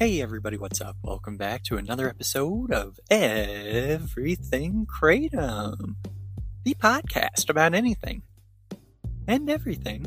Hey everybody, what's up? Welcome back to another episode of Everything Kratom, the podcast about anything and everything.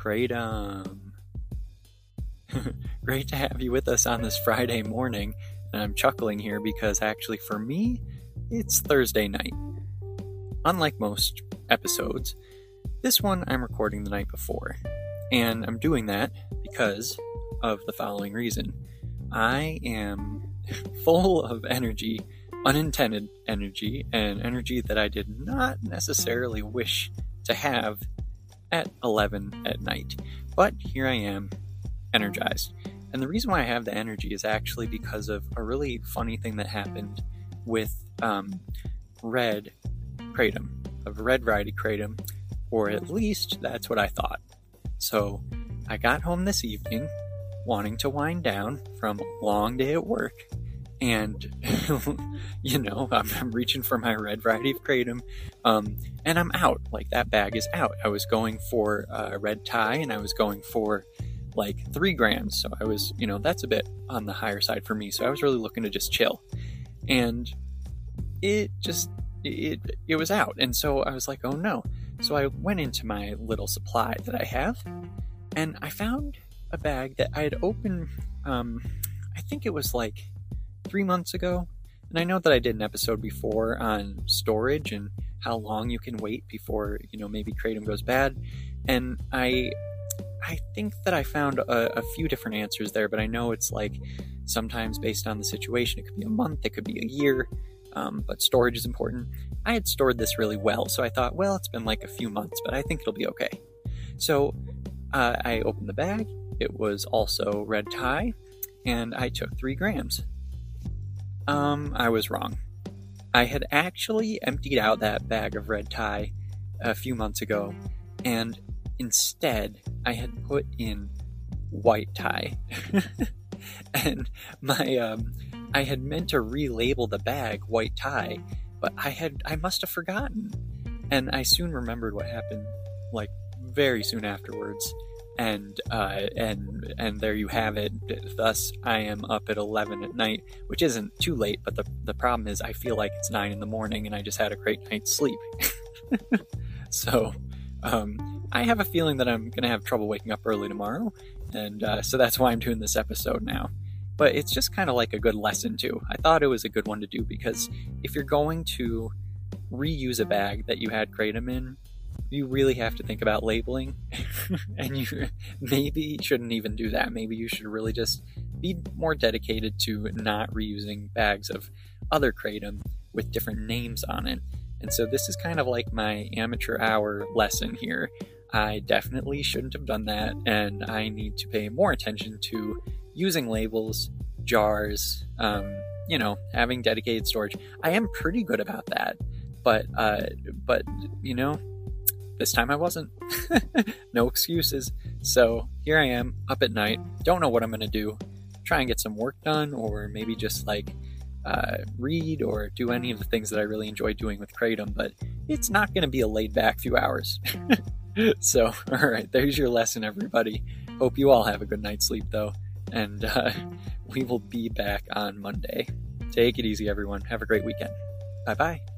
Kratom. Great to have you with us on this Friday morning, and I'm chuckling here because actually for me, it's Thursday night. Unlike most episodes, this one I'm recording the night before, and I'm doing that because of the following reason. I am full of energy, unintended energy, and energy that I did not necessarily wish to have at 11 at night. But here I am, energized. And the reason why I have the energy is actually because of a really funny thing that happened with um, Red Kratom, of Red Variety Kratom, or at least that's what I thought. So I got home this evening wanting to wind down from a long day at work. And, you know, I'm, I'm, reaching for my red variety of kratom, um, and I'm out. Like, that bag is out. I was going for a red Thai, and I was going for like three grams. So I was, you know, that's a bit on the higher side for me. So I was really looking to just chill. And it just, it, it was out. And so I was like, oh no. So I went into my little supply that I have, and I found a bag that I had opened, um, I think it was like three months ago. And I know that I did an episode before on storage and how long you can wait before, you know, maybe Kratom goes bad. And I I think that I found a, a, few different answers there, but I know it's like sometimes based on the situation. It could be a month, it could be a year, um, but storage is important. I had stored this really well, so I thought, well, it's been like a few months, but I think it'll be okay. So uh, I opened the bag it was also red Thai, and I took three grams. Um, I was wrong. I had actually emptied out that bag of red Thai a few months ago, and instead I had put in white Thai. and my um, I had meant to relabel the bag white Thai, but I had I must have forgotten. And I soon remembered what happened like very soon afterwards and uh, and and there you have it. Thus, I am up at eleven at night, which isn't too late. But the the problem is, I feel like it's nine in the morning, and I just had a great night's sleep. so, um, I have a feeling that I'm gonna have trouble waking up early tomorrow, and uh, so that's why I'm doing this episode now. But it's just kind of like a good lesson too. I thought it was a good one to do because if you're going to reuse a bag that you had kratom in you really have to think about labeling and you maybe shouldn't even do that. Maybe you should really just be more dedicated to not reusing bags of other kratom with different names on it. And so this is kind of like my amateur hour lesson here. I definitely shouldn't have done that and i need to pay more attention to using labels jars um, you know having dedicated storage. I am pretty good about that but uh, but you know this time I wasn't. no excuses. So here I am, up at night, don't know what I'm going to do. Try and get some work done, or maybe just like uh, read or do any of the things that I really enjoy doing with Kratom, but it's not going to be a laid back few hours. so, all right, there's your lesson, everybody. Hope you all have a good night's sleep, though, and uh, we will be back on Monday. Take it easy, everyone. Have a great weekend. Bye bye.